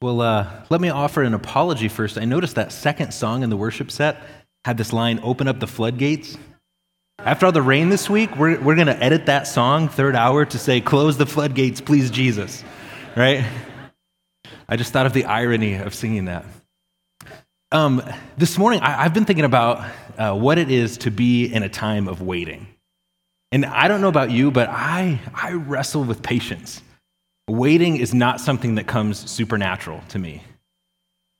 Well, uh, let me offer an apology first. I noticed that second song in the worship set had this line, Open Up the Floodgates. After all the rain this week, we're, we're going to edit that song, third hour, to say, Close the floodgates, please, Jesus. Right? I just thought of the irony of singing that. Um, this morning, I, have been thinking about uh, what it is to be in a time of waiting. And I don't know about you, but I, I wrestle with patience. Waiting is not something that comes supernatural to me.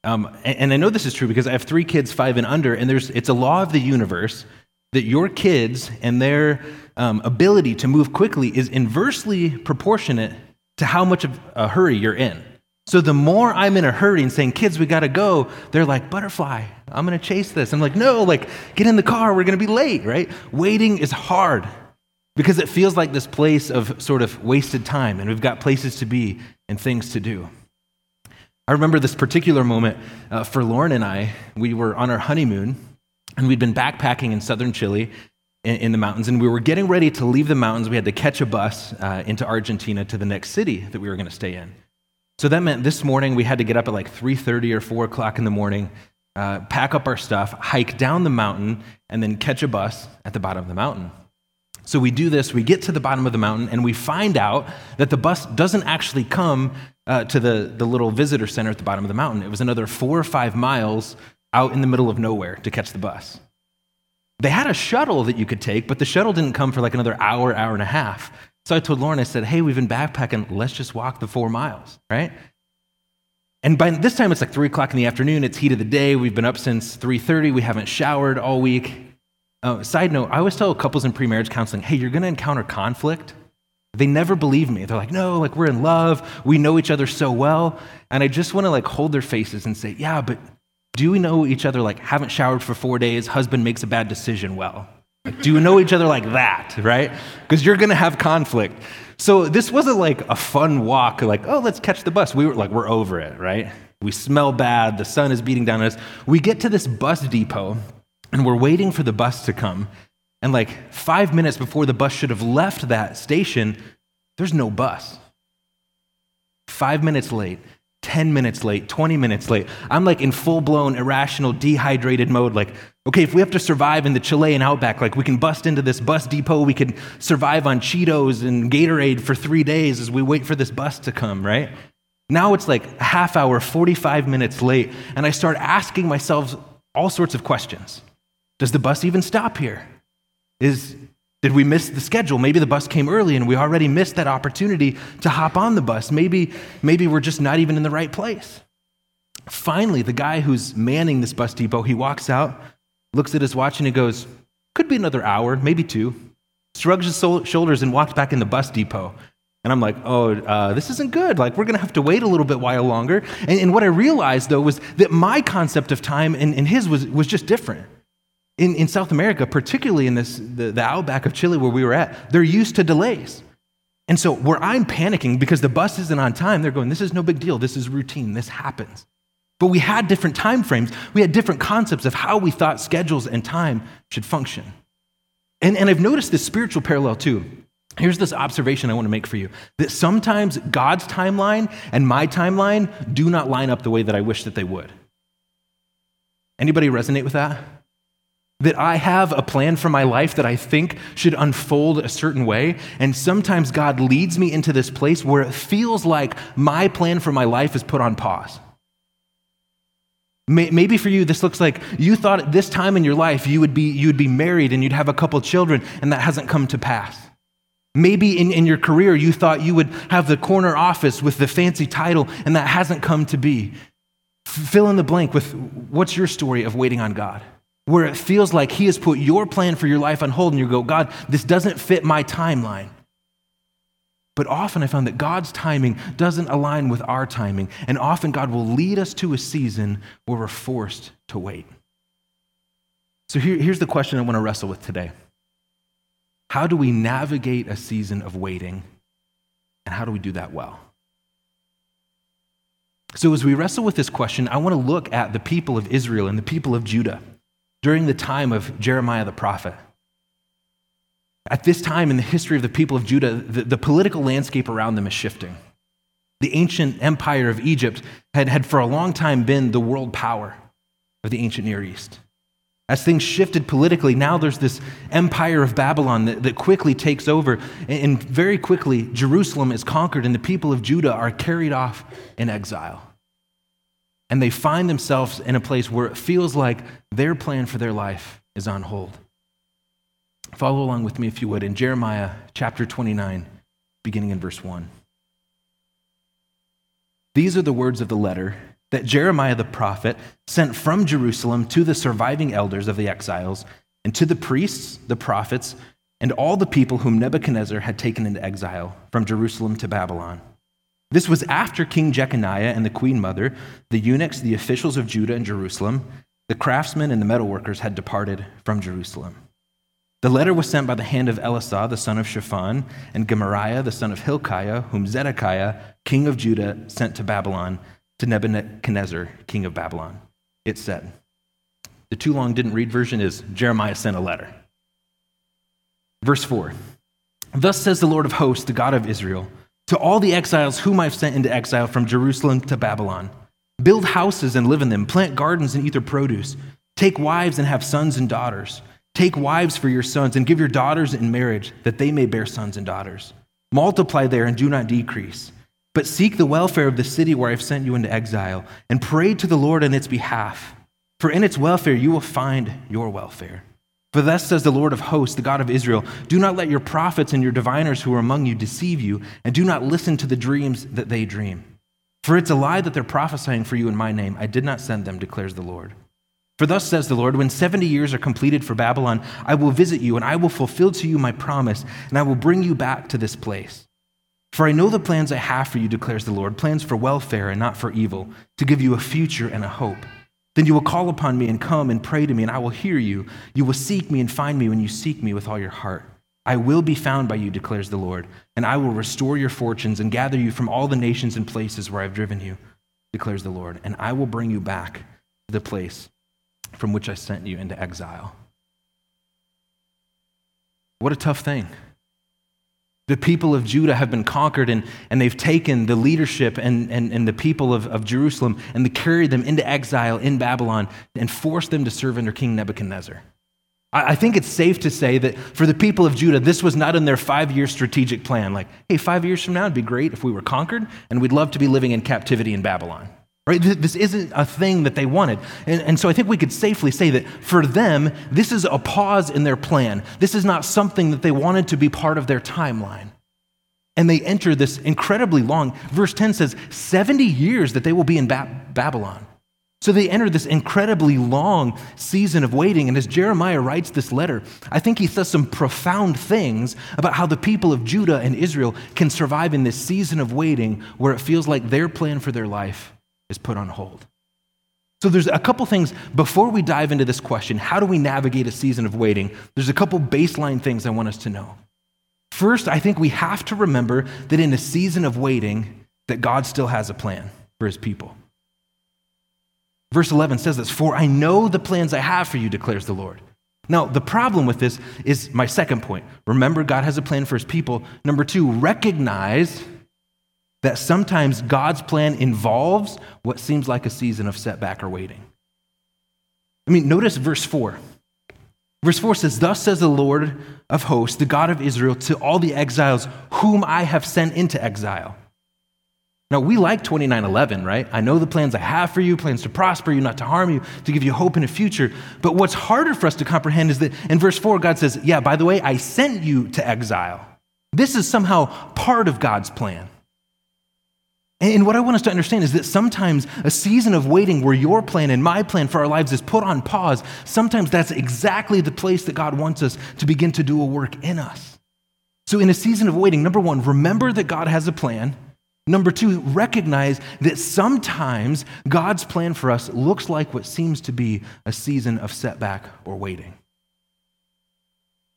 Um, and, and I know this is true because I have three kids, five and under, and there's, it's a law of the universe that your kids and their um, ability to move quickly is inversely proportionate to how much of a hurry you're in. So the more I'm in a hurry and saying, kids, we gotta go, they're like, butterfly, I'm gonna chase this. I'm like, no, like, get in the car, we're gonna be late, right? Waiting is hard because it feels like this place of sort of wasted time, and we've got places to be and things to do. I remember this particular moment uh, for Lauren and I. We were on our honeymoon, and we'd been backpacking in southern Chile in, in the mountains, and we were getting ready to leave the mountains. We had to catch a bus uh, into Argentina to the next city that we were going to stay in. So that meant this morning we had to get up at like 3:30 or 4 o'clock in the morning, uh, pack up our stuff, hike down the mountain, and then catch a bus at the bottom of the mountain. So we do this, we get to the bottom of the mountain, and we find out that the bus doesn't actually come uh, to the, the little visitor center at the bottom of the mountain. It was another four or five miles out in the middle of nowhere to catch the bus. They had a shuttle that you could take, but the shuttle didn't come for like another hour, hour and a half. So I told Lauren, I said, hey, we've been backpacking, let's just walk the four miles, right? And by this time it's like three o'clock in the afternoon, it's heat of the day, we've been up since 3.30, we haven't showered all week. Uh, side note, I always tell couples in pre-marriage counseling, hey, you're going to encounter conflict. They never believe me. They're like, no, like we're in love. We know each other so well. And I just want to like hold their faces and say, yeah, but do we know each other like haven't showered for four days? Husband makes a bad decision well. Like, do we know each other like that, right? Because you're going to have conflict. So this wasn't like a fun walk, like, oh, let's catch the bus. We were like, we're over it, right? We smell bad. The sun is beating down on us. We get to this bus depot and we're waiting for the bus to come. And like five minutes before the bus should have left that station, there's no bus. Five minutes late, 10 minutes late, 20 minutes late. I'm like in full blown irrational, dehydrated mode. Like, okay, if we have to survive in the Chilean outback, like we can bust into this bus depot, we can survive on Cheetos and Gatorade for three days as we wait for this bus to come, right? Now it's like a half hour, 45 minutes late, and I start asking myself all sorts of questions. Does the bus even stop here? Is, did we miss the schedule? Maybe the bus came early and we already missed that opportunity to hop on the bus. Maybe, maybe we're just not even in the right place. Finally, the guy who's manning this bus depot, he walks out, looks at his watch, and he goes, Could be another hour, maybe two. Shrugs his shoulders and walks back in the bus depot. And I'm like, oh, uh, this isn't good. Like, we're going to have to wait a little bit while longer. And, and, what I realized, though, was that my concept of time and, and his was, was just different in, in South America, particularly in this, the, the outback of Chile where we were at, they're used to delays. And so, where I'm panicking because the bus isn't on time, they're going, This is no big deal. This is routine. This happens. But we had different time frames. We had different concepts of how we thought schedules and time should function. And, and I've noticed this spiritual parallel too. Here's this observation I want to make for you that sometimes God's timeline and my timeline do not line up the way that I wish that they would. Anybody resonate with that? That I have a plan for my life that I think should unfold a certain way. And sometimes God leads me into this place where it feels like my plan for my life is put on pause. Maybe for you, this looks like you thought at this time in your life you would be, you would be married and you'd have a couple children, and that hasn't come to pass. Maybe in, in your career, you thought you would have the corner office with the fancy title, and that hasn't come to be. Fill in the blank with what's your story of waiting on God? Where it feels like He has put your plan for your life on hold, and you go, God, this doesn't fit my timeline. But often I found that God's timing doesn't align with our timing, and often God will lead us to a season where we're forced to wait. So here, here's the question I want to wrestle with today How do we navigate a season of waiting, and how do we do that well? So, as we wrestle with this question, I want to look at the people of Israel and the people of Judah during the time of Jeremiah the prophet. At this time in the history of the people of Judah, the, the political landscape around them is shifting. The ancient empire of Egypt had, had for a long time been the world power of the ancient Near East. As things shifted politically, now there's this empire of Babylon that, that quickly takes over. And, and very quickly, Jerusalem is conquered, and the people of Judah are carried off in exile. And they find themselves in a place where it feels like their plan for their life is on hold. Follow along with me, if you would, in Jeremiah chapter 29, beginning in verse 1. These are the words of the letter that Jeremiah the prophet sent from Jerusalem to the surviving elders of the exiles and to the priests, the prophets, and all the people whom Nebuchadnezzar had taken into exile from Jerusalem to Babylon. This was after King Jeconiah and the queen mother, the eunuchs, the officials of Judah and Jerusalem, the craftsmen and the metalworkers had departed from Jerusalem. The letter was sent by the hand of Elasah, the son of Shaphan, and Gemariah, the son of Hilkiah, whom Zedekiah, king of Judah, sent to Babylon to Nebuchadnezzar, king of Babylon. It said, the too long didn't read version is Jeremiah sent a letter. Verse 4 Thus says the Lord of hosts, the God of Israel, to all the exiles whom I've sent into exile from Jerusalem to Babylon build houses and live in them, plant gardens and eat their produce, take wives and have sons and daughters. Take wives for your sons and give your daughters in marriage that they may bear sons and daughters. Multiply there and do not decrease. But seek the welfare of the city where I've sent you into exile and pray to the Lord on its behalf. For in its welfare you will find your welfare. For thus says the Lord of hosts, the God of Israel Do not let your prophets and your diviners who are among you deceive you, and do not listen to the dreams that they dream. For it's a lie that they're prophesying for you in my name. I did not send them, declares the Lord. For thus says the Lord, when 70 years are completed for Babylon, I will visit you, and I will fulfill to you my promise, and I will bring you back to this place. For I know the plans I have for you, declares the Lord plans for welfare and not for evil, to give you a future and a hope. Then you will call upon me and come and pray to me, and I will hear you. You will seek me and find me when you seek me with all your heart. I will be found by you, declares the Lord, and I will restore your fortunes and gather you from all the nations and places where I've driven you, declares the Lord, and I will bring you back to the place from which I sent you into exile. What a tough thing. The people of Judah have been conquered and, and they've taken the leadership and, and, and the people of, of Jerusalem and they carried them into exile in Babylon and forced them to serve under King Nebuchadnezzar. I, I think it's safe to say that for the people of Judah, this was not in their five year strategic plan. Like, hey, five years from now, it'd be great if we were conquered and we'd love to be living in captivity in Babylon. Right? This isn't a thing that they wanted. And, and, so I think we could safely say that for them, this is a pause in their plan. This is not something that they wanted to be part of their timeline. And they enter this incredibly long, verse 10 says, 70 years that they will be in ba- Babylon. So they enter this incredibly long season of waiting. And as Jeremiah writes this letter, I think he says some profound things about how the people of Judah and Israel can survive in this season of waiting where it feels like their plan for their life is put on hold. So there's a couple things before we dive into this question, how do we navigate a season of waiting? There's a couple baseline things I want us to know. First, I think we have to remember that in a season of waiting that God still has a plan for his people. Verse 11 says this, "For I know the plans I have for you," declares the Lord. Now, the problem with this is my second point. Remember God has a plan for his people. Number 2, recognize that sometimes God's plan involves what seems like a season of setback or waiting. I mean, notice verse 4. Verse 4 says, Thus says the Lord of hosts, the God of Israel, to all the exiles whom I have sent into exile. Now, we like 2911, right? I know the plans I have for you, plans to prosper you, not to harm you, to give you hope in a future. But what's harder for us to comprehend is that in verse 4, God says, Yeah, by the way, I sent you to exile. This is somehow part of God's plan. And what I want us to understand is that sometimes a season of waiting where your plan and my plan for our lives is put on pause, sometimes that's exactly the place that God wants us to begin to do a work in us. So, in a season of waiting, number one, remember that God has a plan. Number two, recognize that sometimes God's plan for us looks like what seems to be a season of setback or waiting.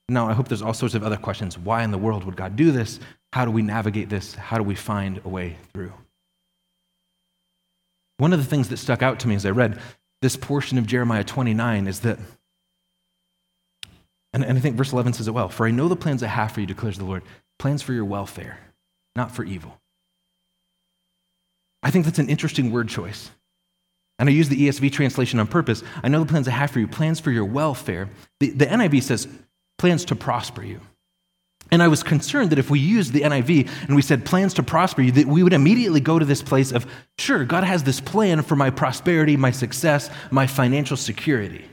Now, I hope there's all sorts of other questions. Why in the world would God do this? How do we navigate this? How do we find a way through? One of the things that stuck out to me as I read this portion of Jeremiah 29 is that, and, and I think verse 11 says it well For I know the plans I have for you, declares the Lord, plans for your welfare, not for evil. I think that's an interesting word choice. And I use the ESV translation on purpose. I know the plans I have for you, plans for your welfare. The, the NIV says plans to prosper you. And I was concerned that if we used the NIV and we said plans to prosper you, that we would immediately go to this place of, sure, God has this plan for my prosperity, my success, my financial security.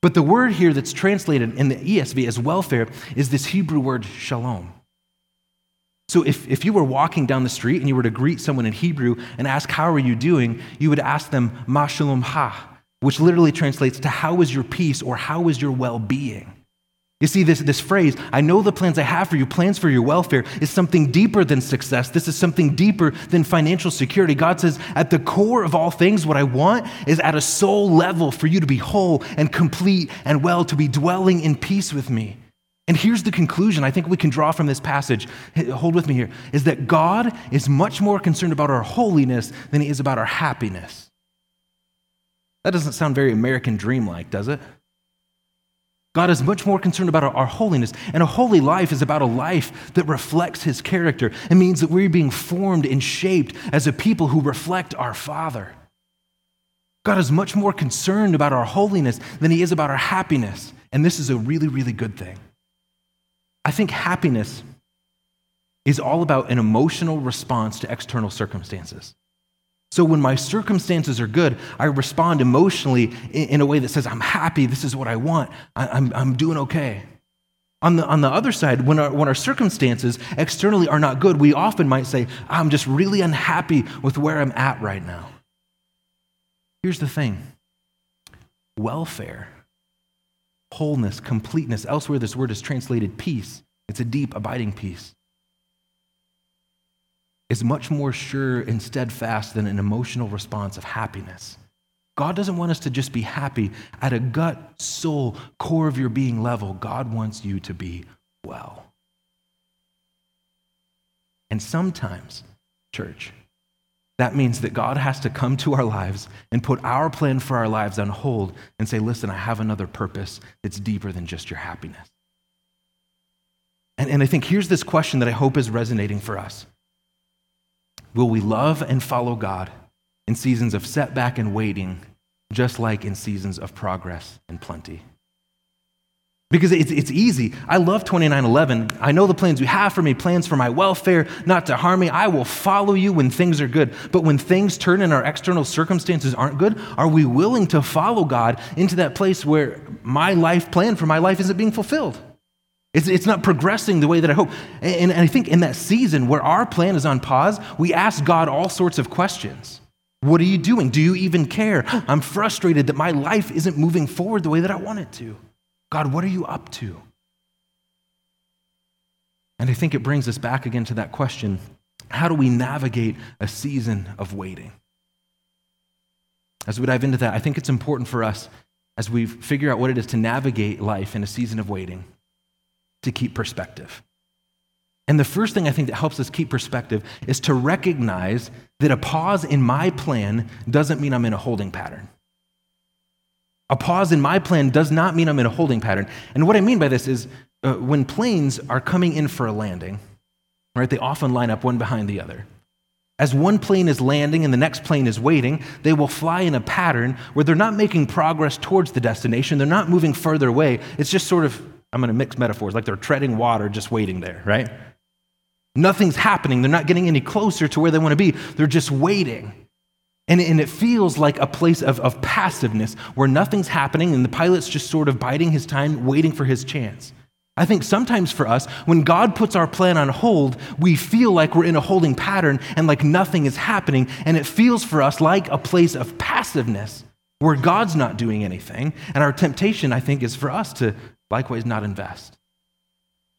But the word here that's translated in the ESV as welfare is this Hebrew word shalom. So if, if you were walking down the street and you were to greet someone in Hebrew and ask, How are you doing? you would ask them, Ma shalom ha, which literally translates to How is your peace or How is your well being? You see, this, this phrase, I know the plans I have for you, plans for your welfare, is something deeper than success. This is something deeper than financial security. God says, at the core of all things, what I want is at a soul level for you to be whole and complete and well, to be dwelling in peace with me. And here's the conclusion I think we can draw from this passage. Hold with me here is that God is much more concerned about our holiness than he is about our happiness. That doesn't sound very American dream like, does it? God is much more concerned about our, our, holiness. And a holy life is about a life that reflects his character. It means that we're being formed and shaped as a people who reflect our Father. God is much more concerned about our holiness than he is about our happiness. And this is a really, really good thing. I think happiness is all about an emotional response to external circumstances. So when my circumstances are good, I respond emotionally in a way that says, I'm happy, this is what I want, I'm, I'm doing okay. On the, on the other side, when our, when our circumstances externally are not good, we often might say, I'm just really unhappy with where I'm at right now. Here's the thing welfare wholeness, completeness. Elsewhere, this word is translated peace. It's a deep, abiding peace. Is much more sure and steadfast than an emotional response of happiness. God doesn't want us to just be happy at a gut, soul, core of your being level. God wants you to be well. And sometimes, church, that means that God has to come to our lives and put our plan for our lives on hold and say, listen, I have another purpose that's deeper than just your happiness. And, and I think here's this question that I hope is resonating for us Will we love and follow God in seasons of setback and waiting, just like in seasons of progress and plenty? Because it's, it's easy. I love 2911. I know the plans you have for me, plans for my welfare, not to harm me. I will follow you when things are good. But when things turn and our external circumstances aren't good, are we willing to follow God into that place where my life plan for my life isn't being fulfilled? It's, it's not progressing the way that I hope. And, and I think in that season where our plan is on pause, we ask God all sorts of questions. What are you doing? Do you even care? I'm frustrated that my life isn't moving forward the way that I want it to. God, what are you up to? And I think it brings us back again to that question how do we navigate a season of waiting? As we dive into that, I think it's important for us as we figure out what it is to navigate life in a season of waiting to keep perspective. And the first thing I think that helps us keep perspective is to recognize that a pause in my plan doesn't mean I'm in a holding pattern. A pause in my plan does not mean I'm in a holding pattern. And what I mean by this is uh, when planes are coming in for a landing, right, they often line up one behind the other. As one plane is landing and the next plane is waiting, they will fly in a pattern where they're not making progress towards the destination. They're not moving further away. It's just sort of, I'm going to mix metaphors, like they're treading water just waiting there, right? Nothing's happening. They're not getting any closer to where they want to be. They're just waiting. And, and it feels like a place of, of passiveness where nothing's happening and the pilot's just sort of biding his time, waiting for his chance. I think sometimes for us, when God puts our plan on hold, we feel like we're in a holding pattern and like nothing is happening. And it feels for us like a place of passiveness where God's not doing anything. And our temptation, I think, is for us to likewise not invest.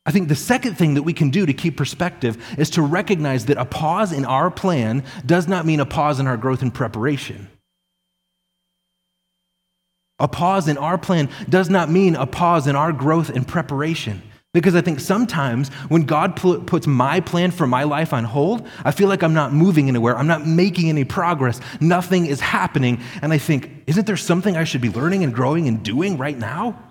I think the second thing that we can do to keep perspective is to recognize that a pause in our plan does not mean a pause in our growth and preparation. A pause in our plan does not mean a pause in our growth and preparation. Because I think sometimes when God puts my plan for my life on hold, I feel like I'm not moving anywhere. I'm not making any progress. Nothing is happening. And I think, isn't there something I should be learning and growing and doing right now?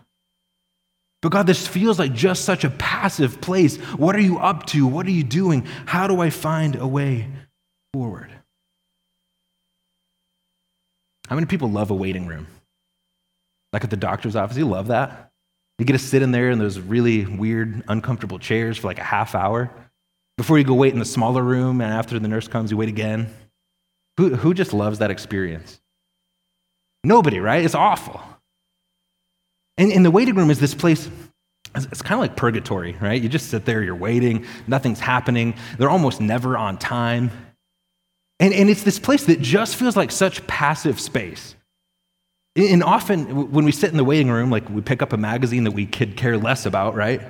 But God, this feels like just such a passive place. What are you up to? What are you doing? How do I find a way forward? How many people love a waiting room? Like at the doctor's office, you love that. You get to sit in there in those really weird, uncomfortable chairs for like a half hour before you go wait in the smaller room, and after the nurse comes, you wait again. Who, who just loves that experience? Nobody, right? It's awful. And, and the waiting room is this place, it's kind of like purgatory, right? You just sit there, you're waiting, nothing's happening, they're almost never on time. And, and it's this place that just feels like such passive space. And often when we sit in the waiting room, like we pick up a magazine that we could care less about, right?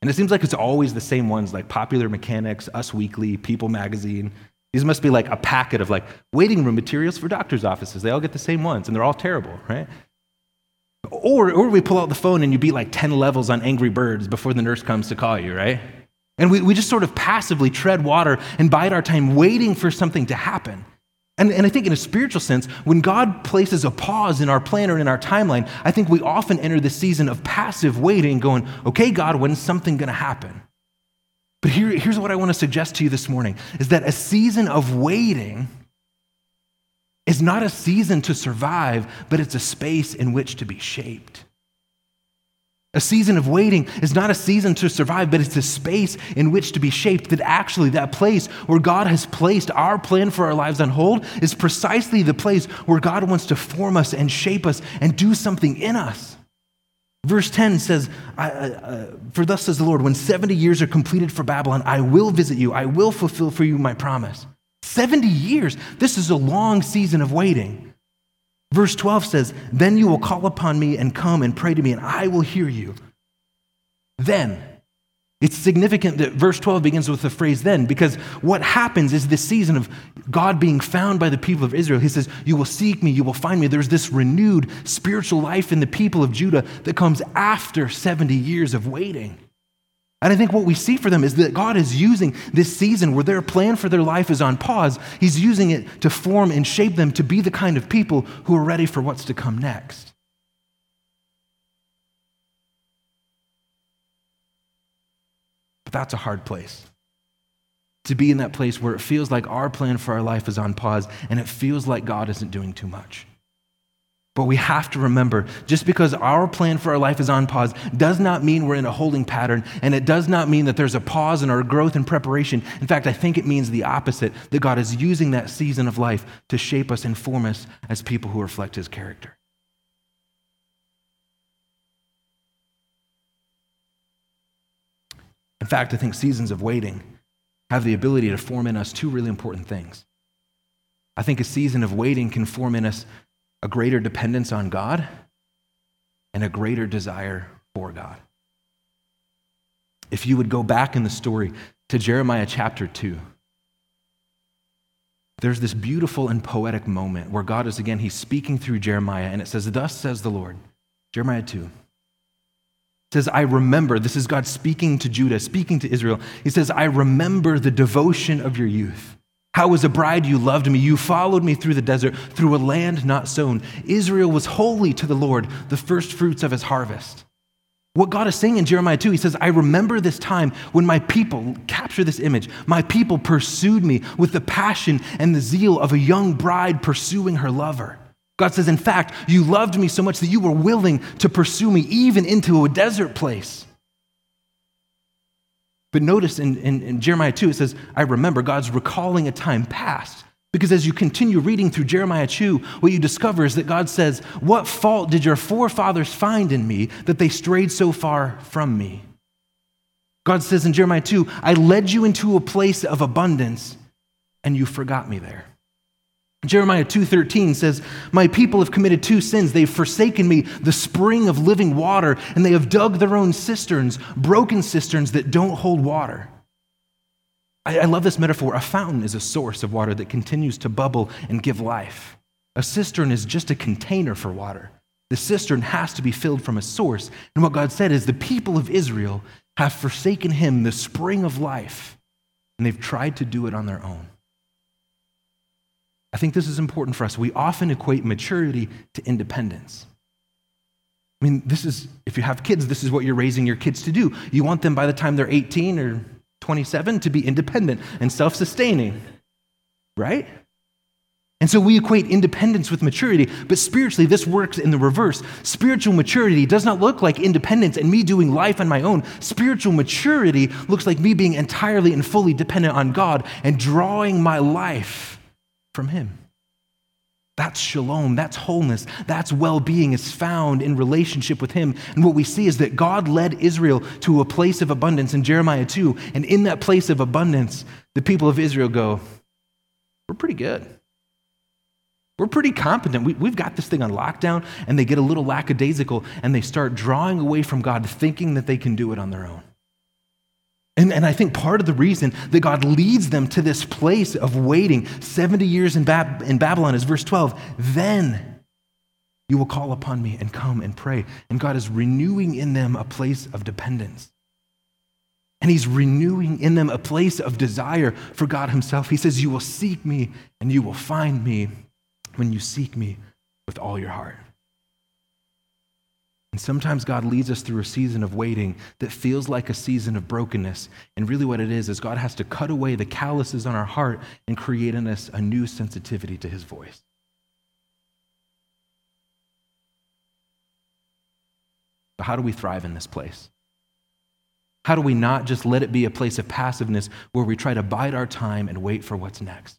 And it seems like it's always the same ones, like Popular Mechanics, Us Weekly, People Magazine. These must be like a packet of like waiting room materials for doctors' offices. They all get the same ones, and they're all terrible, right? Or, or we pull out the phone and you beat like 10 levels on Angry Birds before the nurse comes to call you, right? And we, we just sort of passively tread water and bide our time waiting for something to happen. And, and I think, in a spiritual sense, when God places a pause in our plan or in our timeline, I think we often enter the season of passive waiting, going, okay, God, when's something going to happen? But here, here's what I want to suggest to you this morning is that a season of waiting is not a season to survive, but it's a space in which to be shaped. A season of waiting is not a season to survive, but it's a space in which to be shaped. That actually, that place where God has placed our plan for our lives on hold is precisely the place where God wants to form us and shape us and do something in us. Verse 10 says, uh, For thus says the Lord, when 70 years are completed for Babylon, I will visit you, I will fulfill for you my promise. 70 years. This is a long season of waiting. Verse 12 says, Then you will call upon me and come and pray to me, and I will hear you. Then. It's significant that verse 12 begins with the phrase then, because what happens is this season of God being found by the people of Israel. He says, You will seek me, you will find me. There's this renewed spiritual life in the people of Judah that comes after 70 years of waiting. And I think what we see for them is that God is using this season where their plan for their life is on pause, He's using it to form and shape them to be the kind of people who are ready for what's to come next. But that's a hard place. To be in that place where it feels like our plan for our life is on pause and it feels like God isn't doing too much. But we have to remember just because our plan for our life is on pause does not mean we're in a holding pattern, and it does not mean that there's a pause in our growth and preparation. In fact, I think it means the opposite that God is using that season of life to shape us and form us as people who reflect His character. In fact, I think seasons of waiting have the ability to form in us two really important things. I think a season of waiting can form in us a greater dependence on God and a greater desire for God. If you would go back in the story to Jeremiah chapter 2, there's this beautiful and poetic moment where God is again, he's speaking through Jeremiah, and it says, Thus says the Lord, Jeremiah 2. It says, I remember, this is God speaking to Judah, speaking to Israel. He says, I remember the devotion of your youth how, as a bride, you loved me. You followed me through the desert, through a land not sown. Israel was holy to the Lord, the first fruits of his harvest. What God is saying in Jeremiah 2, he says, I remember this time when my people, capture this image, my people pursued me with the passion and the zeal of a young bride pursuing her lover. God says, In fact, you loved me so much that you were willing to pursue me even into a desert place. But notice in, in, in, Jeremiah 2, it says, I remember God's recalling a time past. Because as you continue reading through Jeremiah 2, what you discover is that God says, What fault did your forefathers find in me that they strayed so far from me? God says in Jeremiah 2, I led you into a place of abundance, and you forgot me there. Jeremiah 2:13 says, "My people have committed two sins. They've forsaken me, the spring of living water, and they have dug their own cisterns, broken cisterns that don't hold water." I, I love this metaphor. A fountain is a source of water that continues to bubble and give life. A cistern is just a container for water. The cistern has to be filled from a source. And what God said is the people of Israel have forsaken him, the spring of life, and they've tried to do it on their own. I think this is important for us. We often equate maturity to independence. I mean, this is, if you have kids, this is what you're raising your kids to do. You want them by the time they're 18 or 27 to be independent and self sustaining, right? And so we equate independence with maturity, but spiritually, this works in the reverse. Spiritual maturity does not look like independence and me doing life on my own. Spiritual maturity looks like me being entirely and fully dependent on God and drawing my life from Him. That's shalom, that's wholeness, that's well being is found in relationship with Him. And what we see is that God led Israel to a place of abundance in Jeremiah 2. And in that place of abundance, the people of Israel go, We're pretty good. We're pretty competent. We, have got this thing on lockdown, and they get a little lackadaisical and they start drawing away from God, thinking that they can do it on their own. And, and I think part of the reason that God leads them to this place of waiting 70 years in, Bab- in Babylon is verse 12. Then you will call upon me and come and pray. And God is renewing in them a place of dependence. And He's renewing in them a place of desire for God Himself. He says, You will seek me and you will find me when you seek me with all your heart. And sometimes God leads us through a season of waiting that feels like a season of brokenness. And really, what it is, is God has to cut away the calluses on our heart and create in us a new sensitivity to his voice. But how do we thrive in this place? How do we not just let it be a place of passiveness where we try to bide our time and wait for what's next?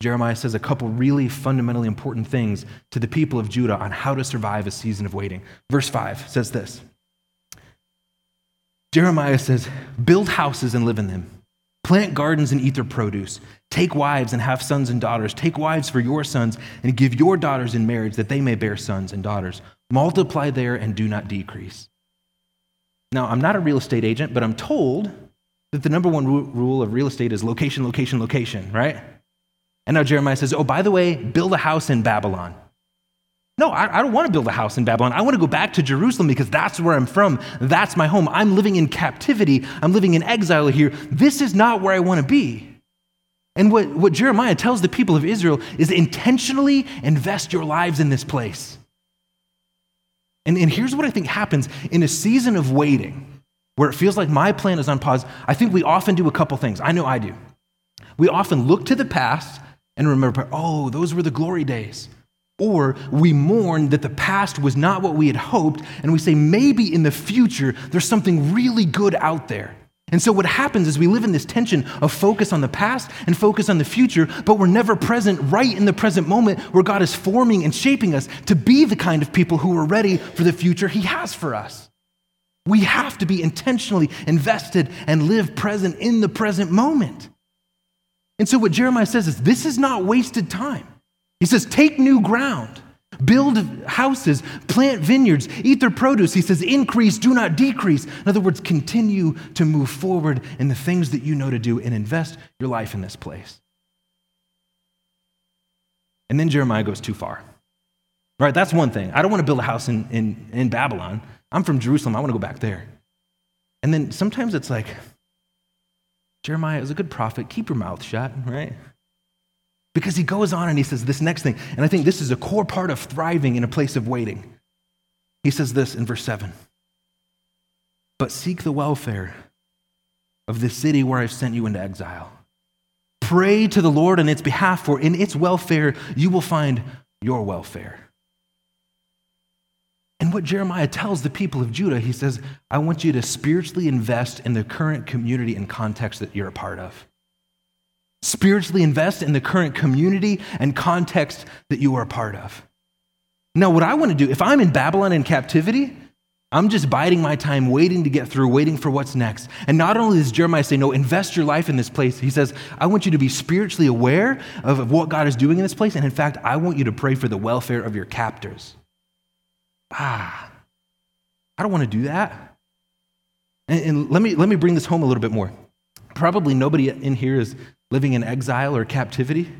Jeremiah says a couple really fundamentally important things to the people of Judah on how to survive a season of waiting. Verse 5 says this Jeremiah says, Build houses and live in them, plant gardens and eat their produce, take wives and have sons and daughters, take wives for your sons and give your daughters in marriage that they may bear sons and daughters. Multiply there and do not decrease. Now, I'm not a real estate agent, but I'm told that the number one rule of real estate is location, location, location, right? And now Jeremiah says, Oh, by the way, build a house in Babylon. No, I, I, don't want to build a house in Babylon. I want to go back to Jerusalem because that's where I'm from. That's my home. I'm living in captivity. I'm living in exile here. This is not where I want to be. And what, what Jeremiah tells the people of Israel is intentionally invest your lives in this place. And, and here's what I think happens in a season of waiting where it feels like my plan is on pause. I think we often do a couple things. I know I do. We often look to the past and remember, oh, those were the glory days. Or we mourn that the past was not what we had hoped, and we say, maybe in the future there's something really good out there. And so what happens is we live in this tension of focus on the past and focus on the future, but we're never present right in the present moment where God is forming and shaping us to be the kind of people who are ready for the future He has for us. We have to be intentionally invested and live present in the present moment. And so, what Jeremiah says is this is not wasted time. He says, take new ground, build houses, plant vineyards, eat their produce. He says, increase, do not decrease. In other words, continue to move forward in the things that you know to do and invest your life in this place. And then Jeremiah goes too far. Right? That's one thing. I don't want to build a house in, in, in Babylon. I'm from Jerusalem. I want to go back there. And then sometimes it's like, Jeremiah is a good prophet. Keep your mouth shut, right? Because he goes on and he says this next thing, and I think this is a core part of thriving in a place of waiting. He says this in verse 7 But seek the welfare of the city where I've sent you into exile. Pray to the Lord on its behalf, for in its welfare you will find your welfare. And what Jeremiah tells the people of Judah, he says, I want you to spiritually invest in the current community and context that you're a part of. Spiritually invest in the current community and context that you are a part of. Now, what I want to do, if I'm in Babylon in captivity, I'm just biding my time, waiting to get through, waiting for what's next. And not only does Jeremiah say, No, invest your life in this place, he says, I want you to be spiritually aware of, of what God is doing in this place. And in fact, I want you to pray for the welfare of your captors ah, I don't want to do that. And, and, let, me, let me bring this home a little bit more. Probably nobody in here is living in exile or captivity.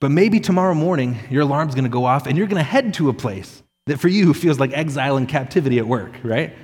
But maybe tomorrow morning, your alarm's going to go off and you're going to head to a place that for you feels like exile and captivity at work, right?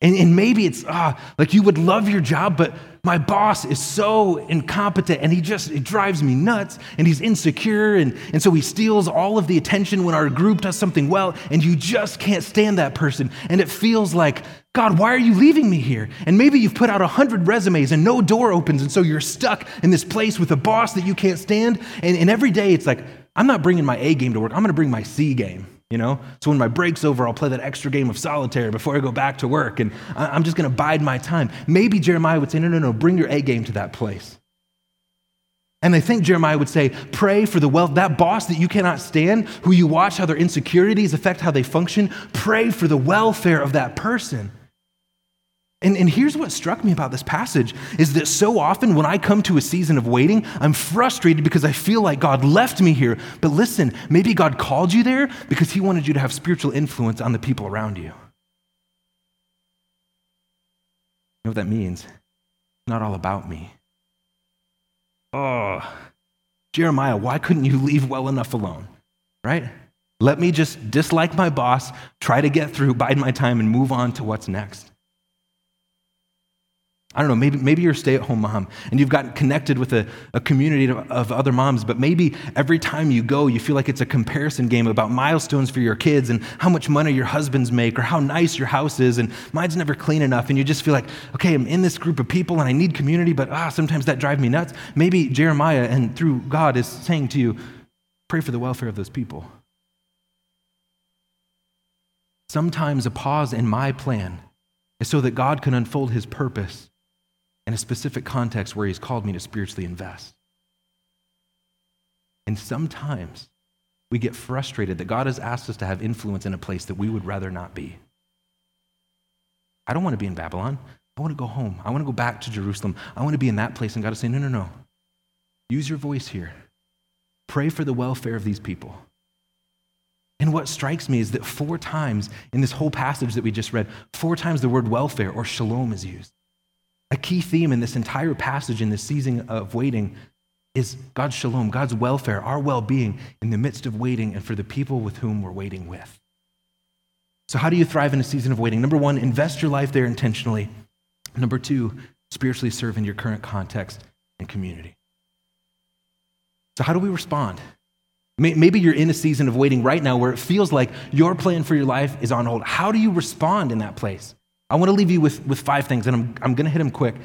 And, and maybe it's ah, like you would love your job, but my boss is so incompetent and he just it drives me nuts and he's insecure and, and so he steals all of the attention when our group does something well and you just can't stand that person. And it feels like god why are you leaving me here? And maybe you've put out a hundred resumes and no door opens and so you're stuck in this place with a boss that you can't stand. And, and every day it's like i'm not bringing my a game to work. I'm going to bring my c game you know? So when my break's over, I'll play that extra game of solitaire before I go back to work, and I'm just gonna bide my time. Maybe Jeremiah would say, no, no, no, bring your A game to that place. And I think Jeremiah would say, pray for the wealth, that boss that you cannot stand, who you watch how their insecurities affect how they function, pray for the welfare of that person. And, and here's what struck me about this passage is that so often when I come to a season of waiting, I'm frustrated because I feel like God left me here. But listen, maybe God called you there because he wanted you to have spiritual influence on the people around you. You know what that means? It's not all about me. Oh, Jeremiah, why couldn't you leave well enough alone? Right? Let me just dislike my boss, try to get through, bide my time, and move on to what's next. I don't know, maybe, maybe you're a stay at home mom and you've gotten connected with a, a community of, of, other moms, but maybe every time you go, you feel like it's a comparison game about milestones for your kids and how much money your husbands make or how nice your house is, and mine's never clean enough. And you just feel like, okay, I'm in this group of people and I need community, but ah, sometimes that drives me nuts. Maybe Jeremiah, and through God, is saying to you, pray for the welfare of those people. Sometimes a pause in my plan is so that God can unfold his purpose in a specific context where He's called me to spiritually invest. And sometimes we get frustrated that God has asked us to have influence in a place that we would rather not be. I don't want to be in Babylon. I want to go home. I want to go back to Jerusalem. I want to be in that place. And God is saying, no, no, no. Use your voice here. Pray for the welfare of these people. And what strikes me is that four times in this whole passage that we just read, four times the word welfare or shalom is used. A key theme in this entire passage, in this season of waiting, is God's shalom, God's welfare, our well being in the midst of waiting and for the people with whom we're waiting with. So, how do you thrive in a season of waiting? Number one, invest your life there intentionally. Number two, spiritually serve in your current context and community. So, how do we respond? Maybe you're in a season of waiting right now where it feels like your plan for your life is on hold. How do you respond in that place? I want to leave you with, with five things, and I'm, I'm going to hit them quick.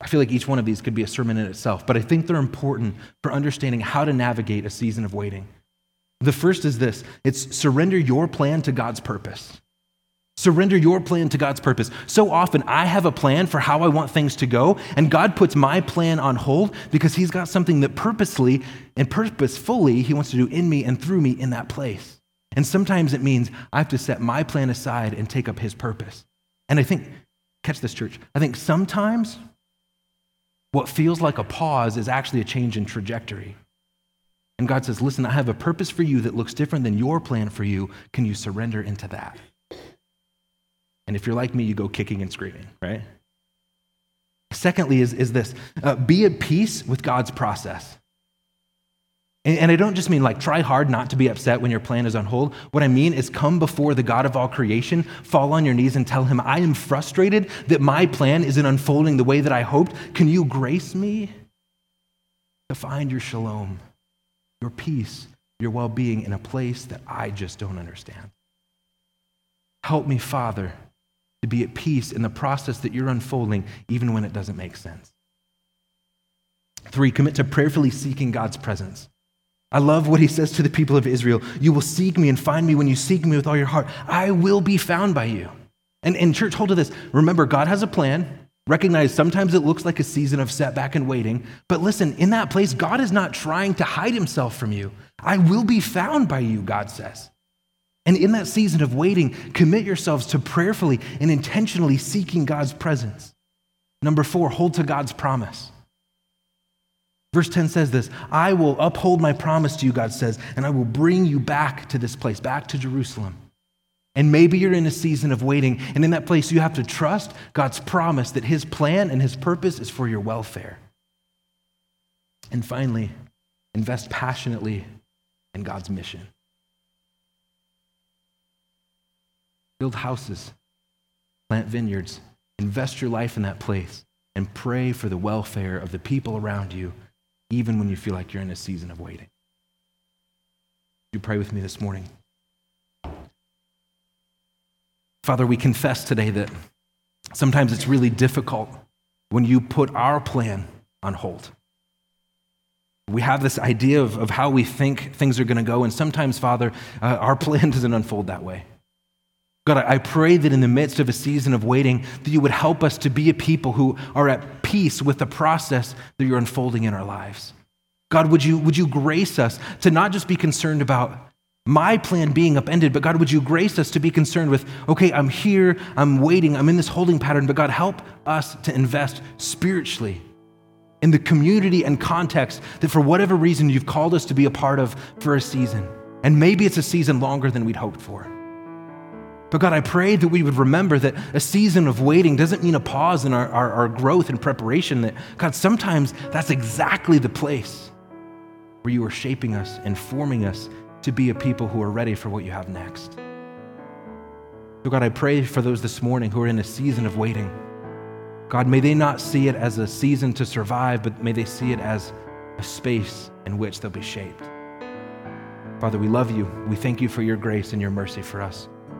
I feel like each one of these could be a sermon in itself, but I think they're important for understanding how to navigate a season of waiting. The first is this it's surrender your plan to God's purpose. Surrender your plan to God's purpose. So often, I have a plan for how I want things to go, and God puts my plan on hold because He's got something that purposely and purposefully He wants to do in me and through me in that place. And sometimes it means I have to set my plan aside and take up His purpose. And I think, catch this, church, I think sometimes what feels like a pause is actually a change in trajectory. And God says, Listen, I have a purpose for you that looks different than your plan for you. Can you surrender into that? And if you're like me, you go kicking and screaming, right? Secondly, is, is this uh, be at peace with God's process. And I don't just mean like try hard not to be upset when your plan is on hold. What I mean is come before the God of all creation, fall on your knees and tell him, I am frustrated that my plan isn't unfolding the way that I hoped. Can you grace me to find your shalom, your peace, your well being in a place that I just don't understand? Help me, Father, to be at peace in the process that you're unfolding, even when it doesn't make sense. Three, commit to prayerfully seeking God's presence. I love what he says to the people of Israel You will seek me and find me when you seek me with all your heart. I will be found by you. And, and church, hold to this. Remember, God has a plan. Recognize sometimes it looks like a season of setback and waiting. But listen, in that place, God is not trying to hide himself from you. I will be found by you, God says. And in that season of waiting, commit yourselves to prayerfully and intentionally seeking God's presence. Number four, hold to God's promise. Verse 10 says this I will uphold my promise to you, God says, and I will bring you back to this place, back to Jerusalem. And maybe you're in a season of waiting, and in that place, you have to trust God's promise that His plan and His purpose is for your welfare. And finally, invest passionately in God's mission. Build houses, plant vineyards, invest your life in that place and pray for the welfare of the people around you, even when you feel like you're in a season of waiting. You pray with me this morning. Father, we confess today that sometimes it's really difficult when you put our plan on hold. We have this idea of, of how we think things are going to go, and sometimes, Father, uh, our plan doesn't unfold that way. God, I pray that in the midst of a season of waiting, that you would help us to be a people who are at peace with the process that you're unfolding in our lives. God, would you, would you grace us to not just be concerned about my plan being upended, but God, would you grace us to be concerned with, okay, I'm here, I'm waiting, I'm in this holding pattern, but God, help us to invest spiritually in the community and context that for whatever reason you've called us to be a part of for a season. And maybe it's a season longer than we'd hoped for. But God, I pray that we would remember that a season of waiting doesn't mean a pause in our, our, our growth and preparation. That, God, sometimes that's exactly the place where you are shaping us and forming us to be a people who are ready for what you have next. So, God, I pray for those this morning who are in a season of waiting. God, may they not see it as a season to survive, but may they see it as a space in which they'll be shaped. Father, we love you. We thank you for your grace and your mercy for us.